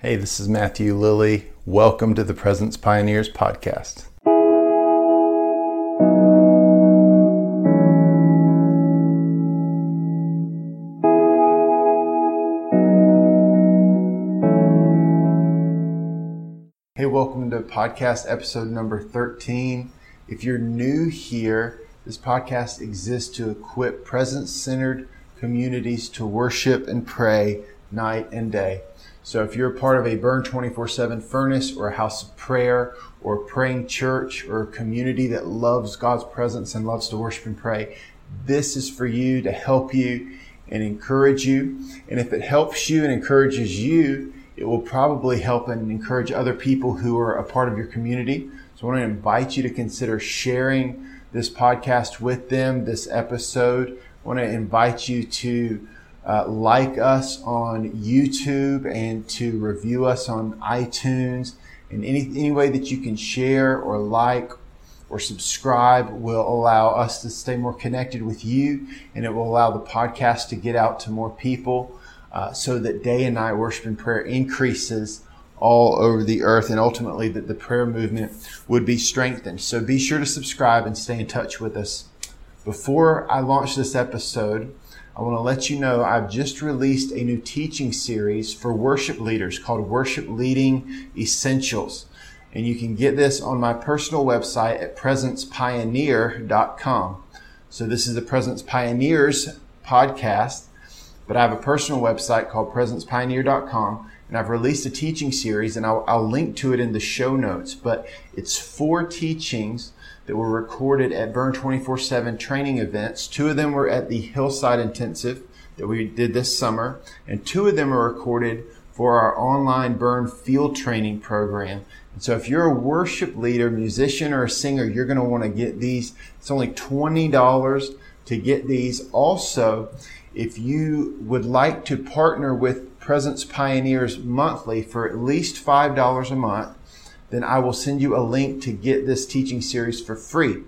Hey, this is Matthew Lilly. Welcome to the Presence Pioneers podcast. Hey, welcome to podcast episode number 13. If you're new here, this podcast exists to equip presence centered communities to worship and pray night and day. So if you're part of a Burn 24 7 furnace or a house of prayer or praying church or a community that loves God's presence and loves to worship and pray, this is for you to help you and encourage you. And if it helps you and encourages you, it will probably help and encourage other people who are a part of your community. So I want to invite you to consider sharing this podcast with them, this episode. I want to invite you to uh, like us on YouTube and to review us on iTunes. And any, any way that you can share or like or subscribe will allow us to stay more connected with you and it will allow the podcast to get out to more people uh, so that day and night worship and prayer increases all over the earth and ultimately that the prayer movement would be strengthened. So be sure to subscribe and stay in touch with us. Before I launch this episode, I want to let you know I've just released a new teaching series for worship leaders called Worship Leading Essentials. And you can get this on my personal website at presencepioneer.com. So this is the Presence Pioneers podcast, but I have a personal website called presencepioneer.com and I've released a teaching series and I'll, I'll link to it in the show notes, but it's four teachings that were recorded at Burn 24 7 training events. Two of them were at the Hillside Intensive that we did this summer, and two of them are recorded for our online Burn field training program. And so if you're a worship leader, musician, or a singer, you're going to want to get these. It's only $20 to get these. Also, if you would like to partner with Presence Pioneers monthly for at least $5 a month, then I will send you a link to get this teaching series for free.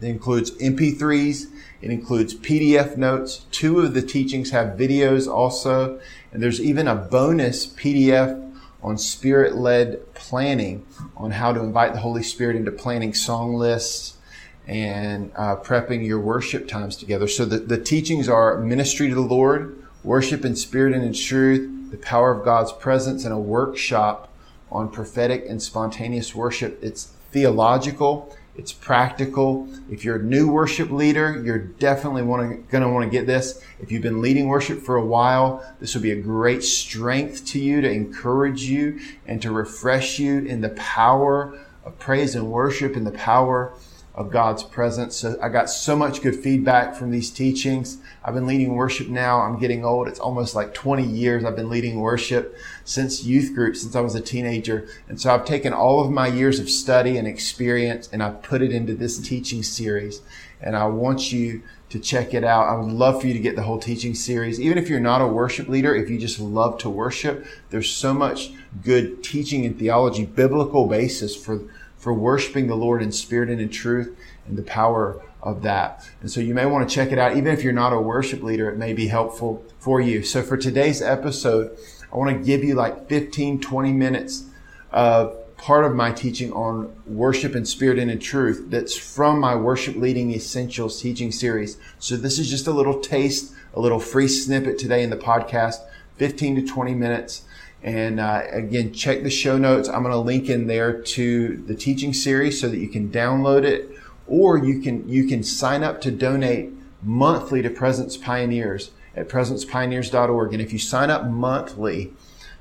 It includes MP3s, it includes PDF notes. Two of the teachings have videos also, and there's even a bonus PDF on spirit led planning on how to invite the Holy Spirit into planning song lists and uh, prepping your worship times together. So the, the teachings are ministry to the Lord, worship in spirit and in truth, the power of God's presence, and a workshop on prophetic and spontaneous worship. It's theological. It's practical. If you're a new worship leader, you're definitely going to want to get this. If you've been leading worship for a while, this will be a great strength to you to encourage you and to refresh you in the power of praise and worship and the power of God's presence. So I got so much good feedback from these teachings. I've been leading worship now. I'm getting old. It's almost like 20 years I've been leading worship since youth group, since I was a teenager. And so I've taken all of my years of study and experience and I've put it into this teaching series. And I want you to check it out. I would love for you to get the whole teaching series. Even if you're not a worship leader, if you just love to worship, there's so much good teaching and theology, biblical basis for for worshiping the Lord in spirit and in truth and the power of that. And so you may want to check it out. Even if you're not a worship leader, it may be helpful for you. So for today's episode, I want to give you like 15, 20 minutes of part of my teaching on worship in spirit and in truth that's from my worship leading essentials teaching series. So this is just a little taste, a little free snippet today in the podcast, 15 to 20 minutes and uh, again, check the show notes. I'm going to link in there to the teaching series so that you can download it, or you can you can sign up to donate monthly to Presence Pioneers at presencepioneers.org. And if you sign up monthly,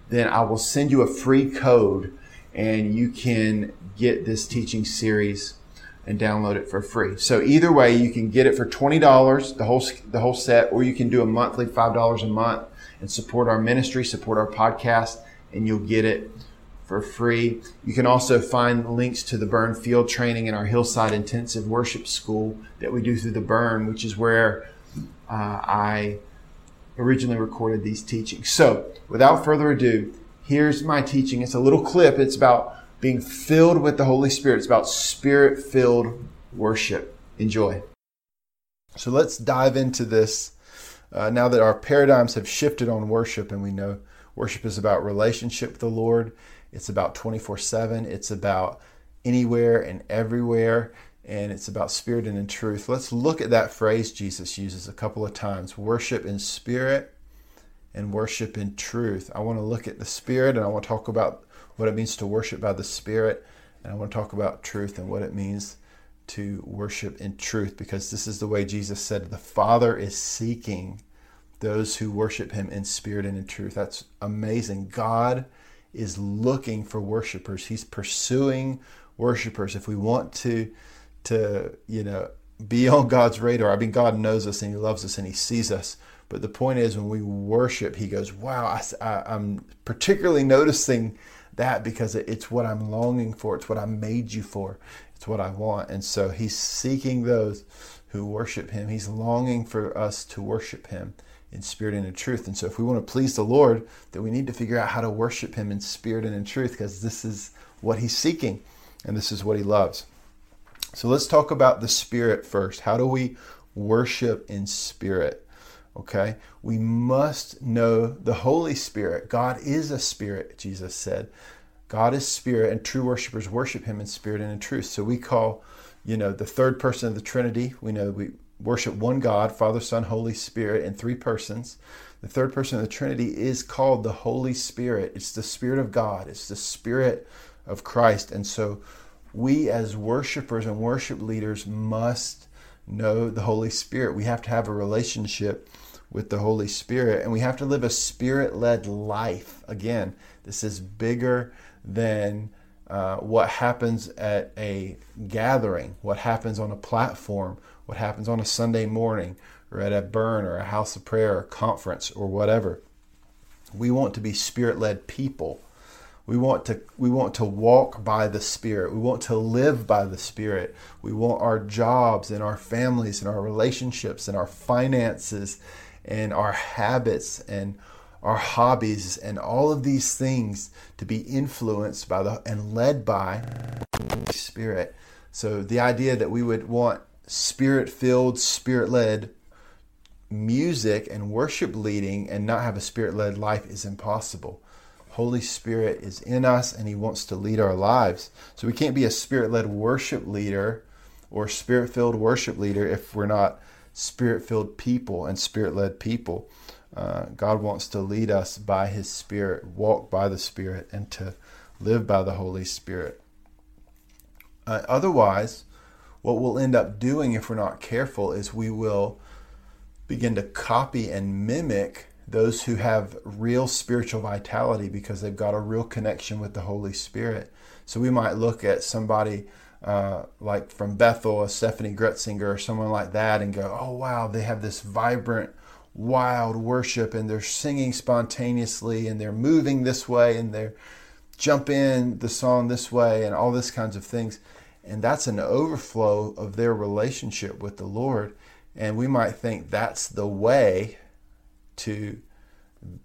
then I will send you a free code, and you can get this teaching series and download it for free. So either way, you can get it for twenty dollars, the whole the whole set, or you can do a monthly five dollars a month and support our ministry, support our podcast, and you'll get it for free. You can also find links to the Burn Field training and our Hillside Intensive Worship School that we do through the Burn, which is where uh, I originally recorded these teachings. So, without further ado, here's my teaching. It's a little clip. It's about being filled with the Holy Spirit. It's about spirit filled worship. Enjoy. So, let's dive into this uh, now that our paradigms have shifted on worship and we know Worship is about relationship with the Lord. It's about 24 7. It's about anywhere and everywhere. And it's about spirit and in truth. Let's look at that phrase Jesus uses a couple of times worship in spirit and worship in truth. I want to look at the spirit and I want to talk about what it means to worship by the spirit. And I want to talk about truth and what it means to worship in truth because this is the way Jesus said the Father is seeking those who worship him in spirit and in truth. That's amazing. God is looking for worshipers. He's pursuing worshipers. If we want to to, you know, be on God's radar, I mean God knows us and he loves us and he sees us. But the point is when we worship, he goes, "Wow, I, I'm particularly noticing that because it's what I'm longing for. It's what I made you for. It's what I want." And so he's seeking those who worship him. He's longing for us to worship him in spirit and in truth. And so, if we want to please the Lord, then we need to figure out how to worship Him in spirit and in truth because this is what He's seeking and this is what He loves. So, let's talk about the Spirit first. How do we worship in spirit? Okay, we must know the Holy Spirit. God is a spirit, Jesus said. God is spirit, and true worshipers worship Him in spirit and in truth. So, we call you know the third person of the trinity we know we worship one God, Father, Son, Holy Spirit, in three persons. The third person of the Trinity is called the Holy Spirit. It's the Spirit of God, it's the Spirit of Christ. And so we, as worshipers and worship leaders, must know the Holy Spirit. We have to have a relationship with the Holy Spirit and we have to live a spirit led life. Again, this is bigger than. Uh, what happens at a gathering, what happens on a platform, what happens on a Sunday morning or at a burn or a house of prayer or conference or whatever. We want to be spirit led people. We want to we want to walk by the Spirit. We want to live by the Spirit. We want our jobs and our families and our relationships and our finances and our habits and our hobbies and all of these things to be influenced by the and led by the Spirit. So the idea that we would want spirit filled, spirit led music and worship leading and not have a spirit led life is impossible. Holy Spirit is in us and He wants to lead our lives. So we can't be a spirit led worship leader or spirit filled worship leader if we're not spirit filled people and spirit led people. Uh, God wants to lead us by His Spirit, walk by the Spirit, and to live by the Holy Spirit. Uh, otherwise, what we'll end up doing if we're not careful is we will begin to copy and mimic those who have real spiritual vitality because they've got a real connection with the Holy Spirit. So we might look at somebody uh, like from Bethel, a Steffany Gretzinger, or someone like that, and go, oh, wow, they have this vibrant, wild worship, and they're singing spontaneously, and they're moving this way, and they're jump in the song this way, and all this kinds of things. And that's an overflow of their relationship with the Lord. And we might think that's the way to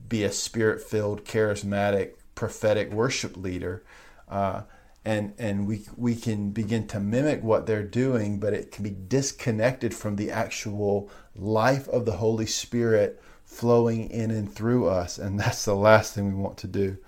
be a spirit filled, charismatic, prophetic worship leader. Uh, and and we, we can begin to mimic what they're doing, but it can be disconnected from the actual life of the Holy Spirit flowing in and through us. And that's the last thing we want to do.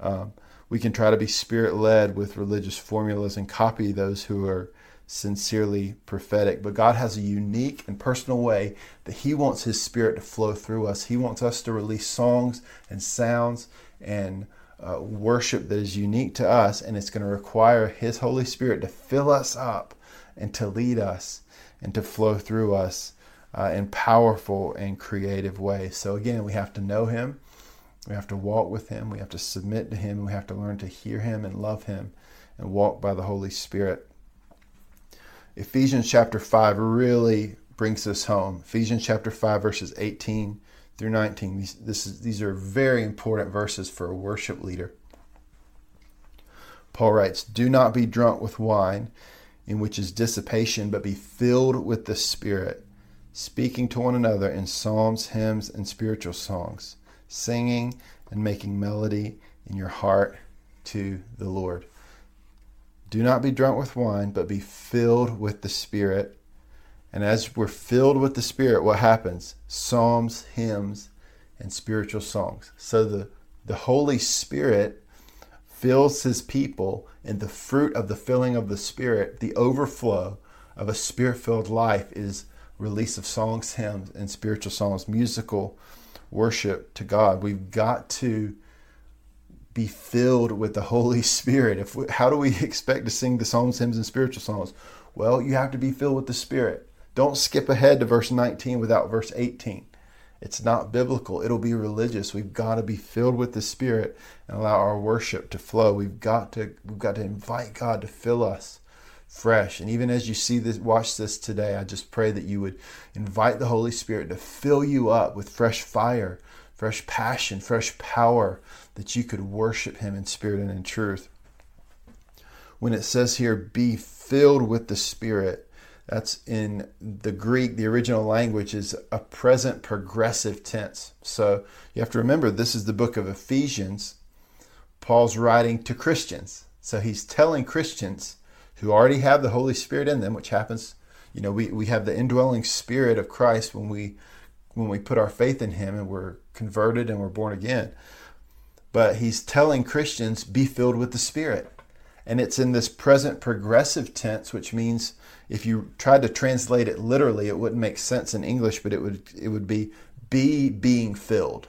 Um, we can try to be spirit led with religious formulas and copy those who are sincerely prophetic. But God has a unique and personal way that He wants His Spirit to flow through us. He wants us to release songs and sounds and uh, worship that is unique to us, and it's going to require His Holy Spirit to fill us up and to lead us and to flow through us uh, in powerful and creative ways. So, again, we have to know Him we have to walk with Him. We have to submit to Him. We have to learn to hear Him and love Him and walk by the Holy Spirit. Ephesians chapter 5 really brings this home. Ephesians chapter 5, verses 18 through 19. These, this is, these are very important verses for a worship leader. Paul writes, Do not be drunk with wine, in which is dissipation, but be filled with the Spirit, speaking to one another in psalms, hymns, and spiritual songs singing and making melody in your heart to the Lord. Do not be drunk with wine, but be filled with the Spirit. And as we're filled with the Spirit, what happens? Psalms, hymns, and spiritual songs. So the the Holy Spirit fills his people, and the fruit of the filling of the Spirit, the overflow of a spirit filled life, is release of songs, hymns, and spiritual songs, musical worship to God. We've got to be filled with the Holy Spirit. If we, how do we expect to sing the songs, hymns, and spiritual songs? Well, you have to be filled with the Spirit. Don't skip ahead to verse 19 without verse 18. It's not biblical. It'll be religious. We've got to be filled with the Spirit and allow our worship to flow. We've got to we've got to invite God to fill us fresh. And even as you see this watch this today, I just pray that you would invite the Holy Spirit to fill you up with fresh fire, fresh passion, fresh power that you could worship him in spirit and in truth. When it says here be filled with the Spirit, that's in the Greek, the original language is a present progressive tense. So you have to remember this is the book of Ephesians. Paul's writing to Christians. So he's telling Christians who already have the Holy Spirit in them, which happens, you know, we, we have the indwelling spirit of Christ when we when we put our faith in him and we're converted and we're born again. But he's telling Christians, be filled with the Spirit. And it's in this present progressive tense, which means if you tried to translate it literally, it wouldn't make sense in English, but it would it would be be being filled.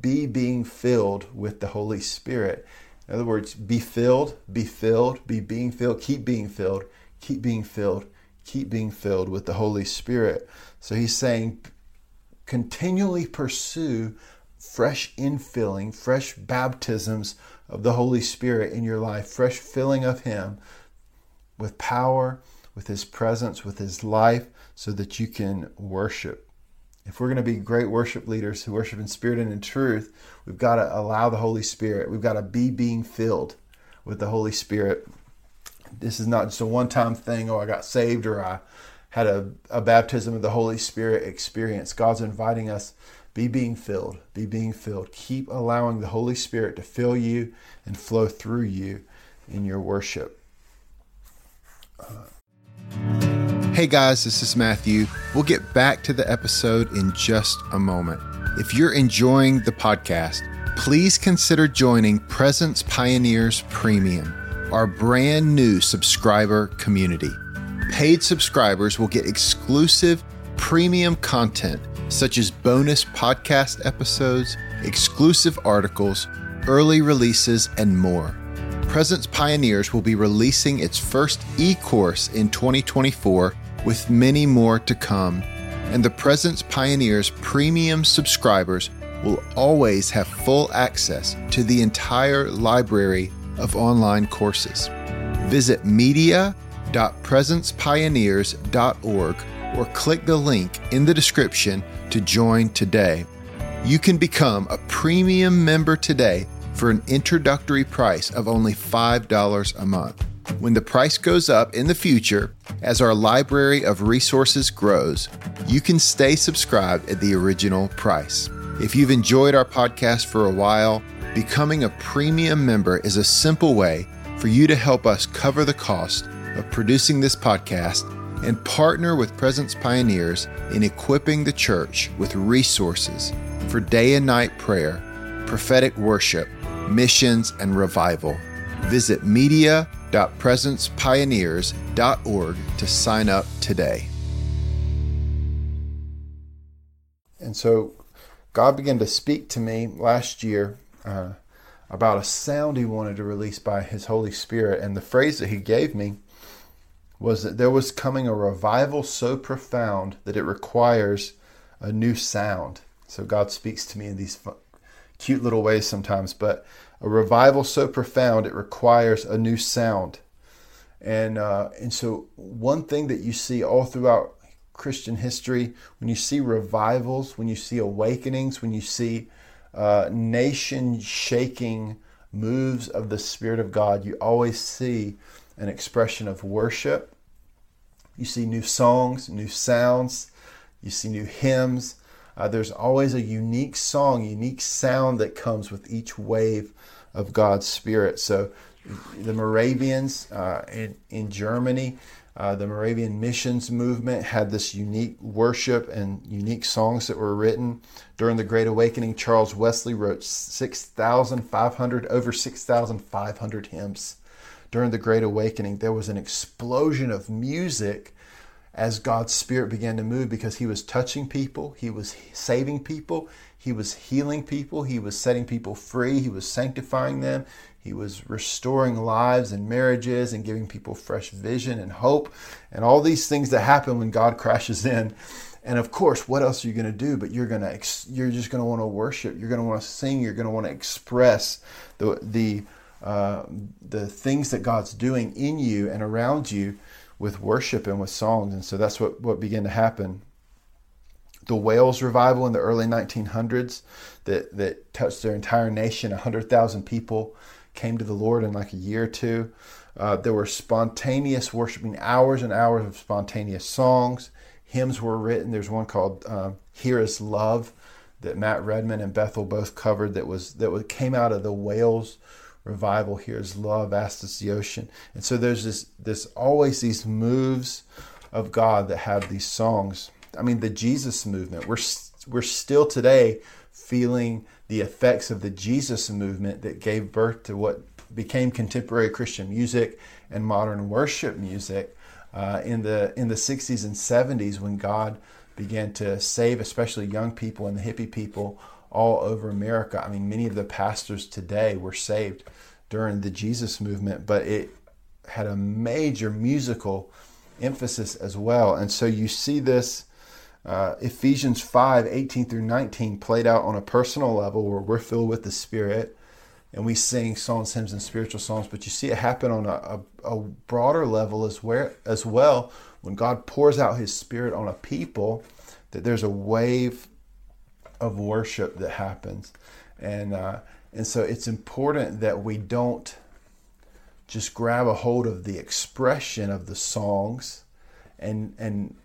Be being filled with the Holy Spirit. In other words, be filled, be filled, be being filled, keep being filled, keep being filled, keep being filled with the Holy Spirit. So he's saying continually pursue fresh infilling, fresh baptisms of the Holy Spirit in your life, fresh filling of Him with power with His presence, with His life, so that you can worship. If we're going to be great worship leaders who worship in spirit and in truth, we've got to allow the Holy Spirit. We've got to be being filled with the Holy Spirit. This is not just a one time thing, oh, I got saved or I had a, a baptism of the Holy Spirit experience. God's inviting us be being filled, be being filled. Keep allowing the Holy Spirit to fill you and flow through you in your worship. Uh, Hey guys, this is Matthew. We'll get back to the episode in just a moment. If you're enjoying the podcast, please consider joining Presence Pioneers Premium, our brand new subscriber community. Paid subscribers will get exclusive premium content such as bonus podcast episodes, exclusive articles, early releases, and more. Presence Pioneers will be releasing its first e course in 2024 with many more to come. And the Presence Pioneers premium subscribers will always have full access to the entire library of online courses. Visit media.presencepioneers.org or click the link in the description to join today. You can become a premium member today for an introductory price of only $5 a month. When the price goes up in the future, as our library of resources grows, you can stay subscribed at the original price. If you've enjoyed our podcast for a while, becoming a premium member is a simple way for you to help us cover the cost of producing this podcast and partner with Presence Pioneers in equipping the church with resources for day and night prayer, prophetic worship, missions, and revival. Visit media.presencepioneers.org to sign up today. And so God began to speak to me last year uh, about a sound He wanted to release by His Holy Spirit. And the phrase that He gave me was that there was coming a revival so profound that it requires a new sound. So God speaks to me in these cute little ways sometimes, but a revival so profound it requires a new sound. And uh, and so one thing that you see all throughout Christian history, when you see revivals, when you see awakenings, when you see uh, nation shaking moves of the Spirit of God, you always see an expression of worship. You see new songs, new sounds, you see new hymns. Uh, there's always a unique song, unique sound that comes with each wave of God's Spirit. So the Moravians uh, in, in Germany, Uh, the Moravian missions movement had this unique worship and unique songs that were written during the Great Awakening. Charles Wesley wrote 6,500, over 6,500 hymns during the Great Awakening. There was an explosion of music as God's Spirit began to move because He was touching people, He was saving people, He was healing people, He was setting people free, He was sanctifying them, He was restoring lives and marriages and giving people fresh vision and hope and all these things that happen when God crashes in. And of course, what else are you going to do? But you're going to you're just going to want to worship. You're going to want to sing. You're going to want to express the the uh, the things that God's doing in you and around you with worship and with songs. And so that's what, what began to happen. The Wales revival in the early 1900s that, that touched their entire nation, 100,000 people came to the Lord in like a year or two. Uh, there were spontaneous worshiping, hours and hours of spontaneous songs. Hymns were written. There's one called uh, "Here Is Love" that Matt Redman and Bethel both covered. That was that came out of the Wales revival here is love as the ocean and so there's this this always these moves of god that have these songs i mean the jesus movement we're we're still today feeling the effects of the jesus movement that gave birth to what became contemporary christian music and modern worship music uh, in the in the 60s and 70s when god began to save especially young people and the hippie people all over America. I mean, many of the pastors today were saved during the Jesus movement, but it had a major musical emphasis as well. And so you see this uh, Ephesians 5 18 through 19 played out on a personal level where we're filled with the Spirit and we sing songs, hymns, and spiritual songs, but you see it happen on a, a, a broader level as, where, as well when God pours out His Spirit on a people, that there's a wave of worship that happens. And, uh, and so it's important that we don't just grab a hold of the expression of the songs and, and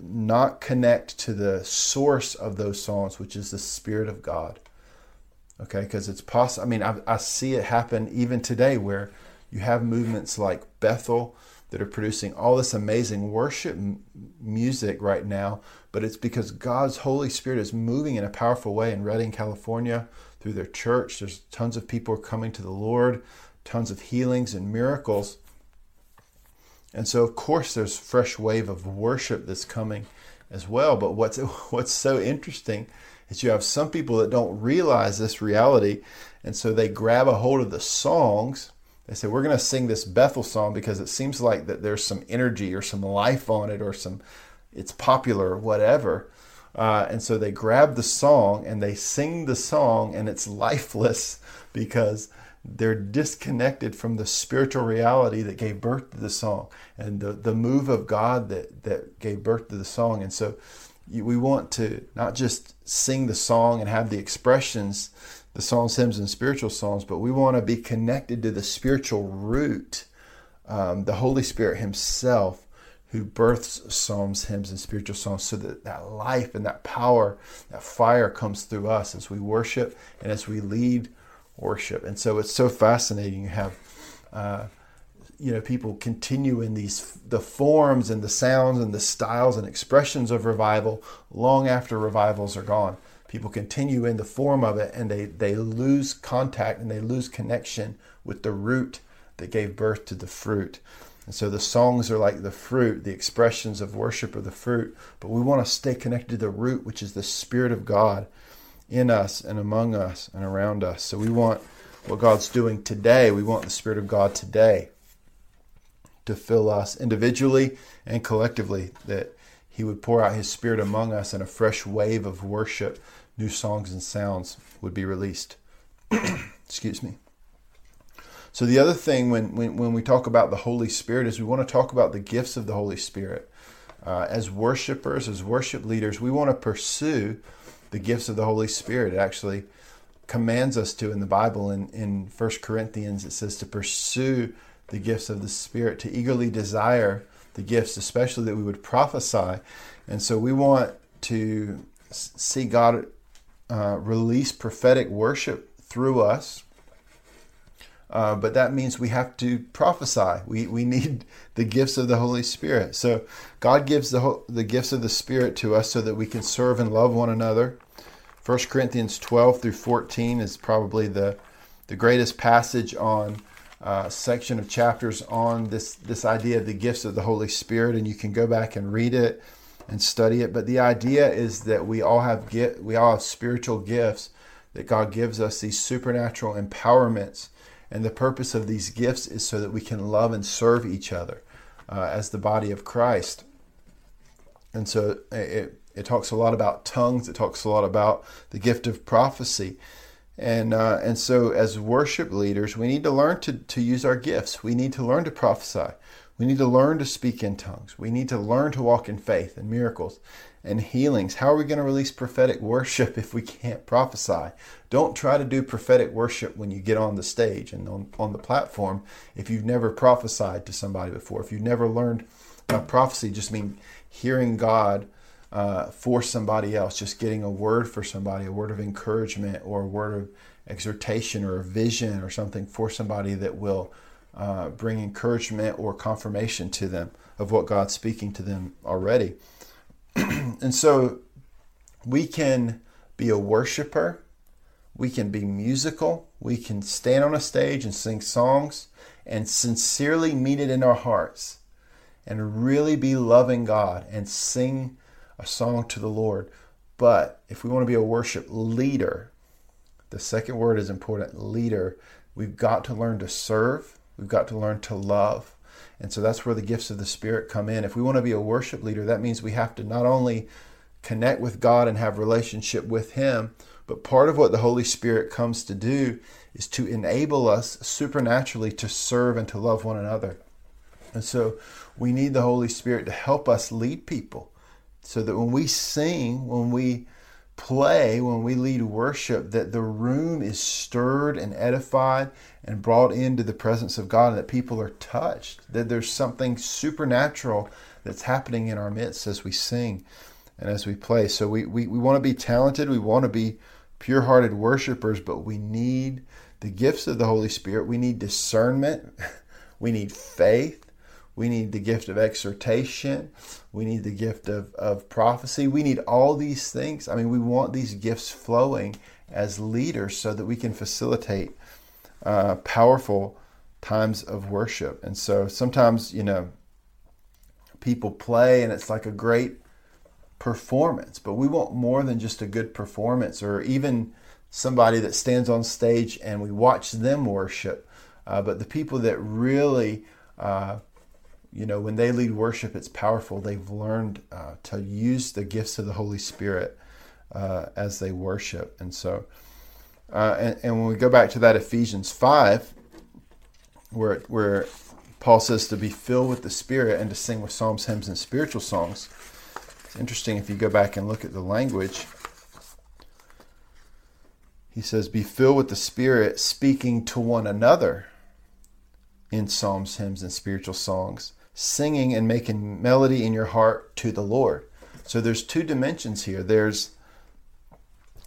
not connect to the source of those songs, which is the Spirit of God. Okay, because it's possible. I mean, I, I see it happen even today where you have movements like Bethel that are producing all this amazing worship m- music right now, but it's because God's Holy Spirit is moving in a powerful way in Redding, California, through their church. There's tons of people coming to the Lord, tons of healings and miracles. And so, of course, there's fresh wave of worship that's coming as well. But what's what's so interesting is you have some people that don't realize this reality, and so they grab a hold of the songs they say we're going to sing this Bethel song because it seems like that there's some energy or some life on it or some it's popular or whatever. Uh, and so they grab the song and they sing the song and it's lifeless because they're disconnected from the spiritual reality that gave birth to the song and the, the move of God that, that gave birth to the song. And so we want to not just sing the song and have the expressions the psalms, hymns, and spiritual songs, but we want to be connected to the spiritual root, um, the Holy Spirit Himself, who births psalms, hymns, and spiritual songs, so that that life and that power, that fire comes through us as we worship and as we lead worship. And so it's so fascinating. You have. Uh, you know people continue in these the forms and the sounds and the styles and expressions of revival long after revivals are gone people continue in the form of it and they, they lose contact and they lose connection with the root that gave birth to the fruit. And so the songs are like the fruit, the expressions of worship are the fruit, but we want to stay connected to the root, which is the Spirit of God in us and among us and around us. So we want what God's doing today. We want the Spirit of God today to fill us individually and collectively, that He would pour out His Spirit among us and a fresh wave of worship new songs and sounds would be released. Excuse me. So the other thing when, when, when we talk about the Holy Spirit is we want to talk about the gifts of the Holy Spirit. Uh, as worshipers, as worship leaders, we want to pursue the gifts of the Holy Spirit. It actually commands us to in the Bible. In, in 1 Corinthians, it says to pursue the gifts of the Spirit, to eagerly desire the gifts, especially that we would prophesy. And so we want to see God uh, release prophetic worship through us. Uh, but that means we have to prophesy. We, we need the gifts of the Holy Spirit. So God gives the, the gifts of the Spirit to us so that we can serve and love one another. 1 Corinthians 12 through 14 is probably the, the greatest passage on uh, section of chapters on this, this idea of the gifts of the Holy Spirit, and you can go back and read it and study it. But the idea is that we all have get, we all have spiritual gifts that God gives us, these supernatural empowerments. And the purpose of these gifts is so that we can love and serve each other uh, as the body of Christ. And so it, it talks a lot about tongues, it talks a lot about the gift of prophecy. And, uh, and so, as worship leaders, we need to learn to, to use our gifts. We need to learn to prophesy. We need to learn to speak in tongues. We need to learn to walk in faith and miracles and healings. How are we going to release prophetic worship if we can't prophesy? Don't try to do prophetic worship when you get on the stage and on, on the platform if you've never prophesied to somebody before. If you've never learned uh, prophecy, just mean hearing God uh, for somebody else, just getting a word for somebody, a word of encouragement or a word of exhortation or a vision or something for somebody that will uh, bring encouragement or confirmation to them of what God's speaking to them already. and so we can be a worshiper, we can be musical, we can stand on a stage and sing songs and sincerely mean it in our hearts and really be loving God and sing a song to the Lord. But if we want to be a worship leader, the second word is important leader. We've got to learn to serve, we've got to learn to love. And so that's where the gifts of the Spirit come in. If we want to be a worship leader, that means we have to not only connect with God and have relationship with Him, but part of what the Holy Spirit comes to do is to enable us supernaturally to serve and to love one another. And so we need the Holy Spirit to help us lead people so that when we sing, when we play, when we lead worship, that the room is stirred and edified and brought into the presence of God, and that people are touched, that there's something supernatural that's happening in our midst as we sing and as we play. So we, we, we want to be talented, we want to be pure hearted worshipers, but we need the gifts of the Holy Spirit. We need discernment, we need faith, we need the gift of exhortation. We need the gift of, of prophecy. We need all these things. I mean, we want these gifts flowing as leaders so that we can facilitate uh, powerful times of worship. And so sometimes, you know, people play and it's like a great performance, but we want more than just a good performance or even somebody that stands on stage and we watch them worship. Uh, but the people that really uh, you know, when they lead worship, it's powerful. They've learned uh, to use the gifts of the Holy Spirit uh, as they worship. And so, uh, and, and, when we go back to that Ephesians 5, where, where Paul says to be filled with the Spirit and to sing with psalms, hymns, and spiritual songs, it's interesting if you go back and look at the language. He says, Be filled with the Spirit, speaking to one another in psalms, hymns, and spiritual songs singing and making melody in your heart to the Lord. So there's two dimensions here. There's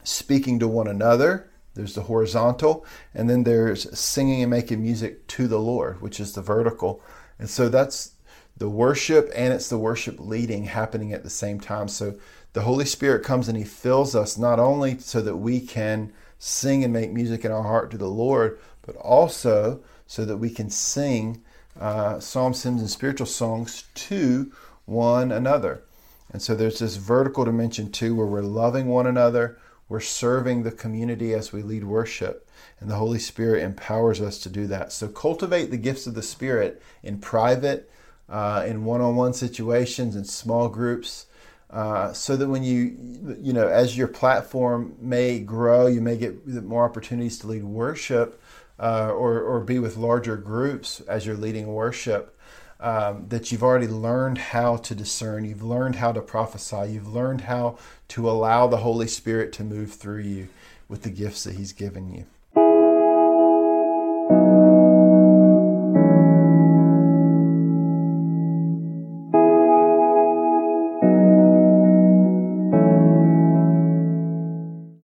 speaking to one another, there's the horizontal, and then there's singing and making music to the Lord, which is the vertical. And so that's the worship and it's the worship leading happening at the same time. So the Holy Spirit comes and He fills us not only so that we can sing and make music in our heart to the Lord, but also so that we can sing uh, psalms, hymns, and spiritual songs to one another. And so there's this vertical dimension too where we're loving one another, we're serving the community as we lead worship, and the Holy Spirit empowers us to do that. So cultivate the gifts of the Spirit in private, uh, in one on one situations, in small groups. Uh, so that when you, you know, as your platform may grow, you may get more opportunities to lead worship uh, or, or be with larger groups as you're leading worship. Um, that you've already learned how to discern, you've learned how to prophesy, you've learned how to allow the Holy Spirit to move through you with the gifts that He's given you.